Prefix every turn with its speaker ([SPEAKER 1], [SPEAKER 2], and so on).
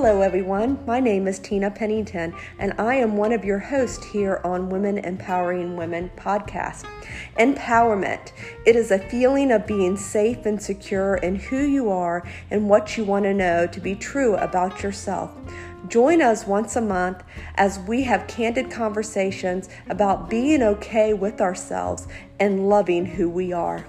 [SPEAKER 1] Hello, everyone. My name is Tina Pennington, and I am one of your hosts here on Women Empowering Women podcast. Empowerment. It is a feeling of being safe and secure in who you are and what you want to know to be true about yourself. Join us once a month as we have candid conversations about being okay with ourselves and loving who we are.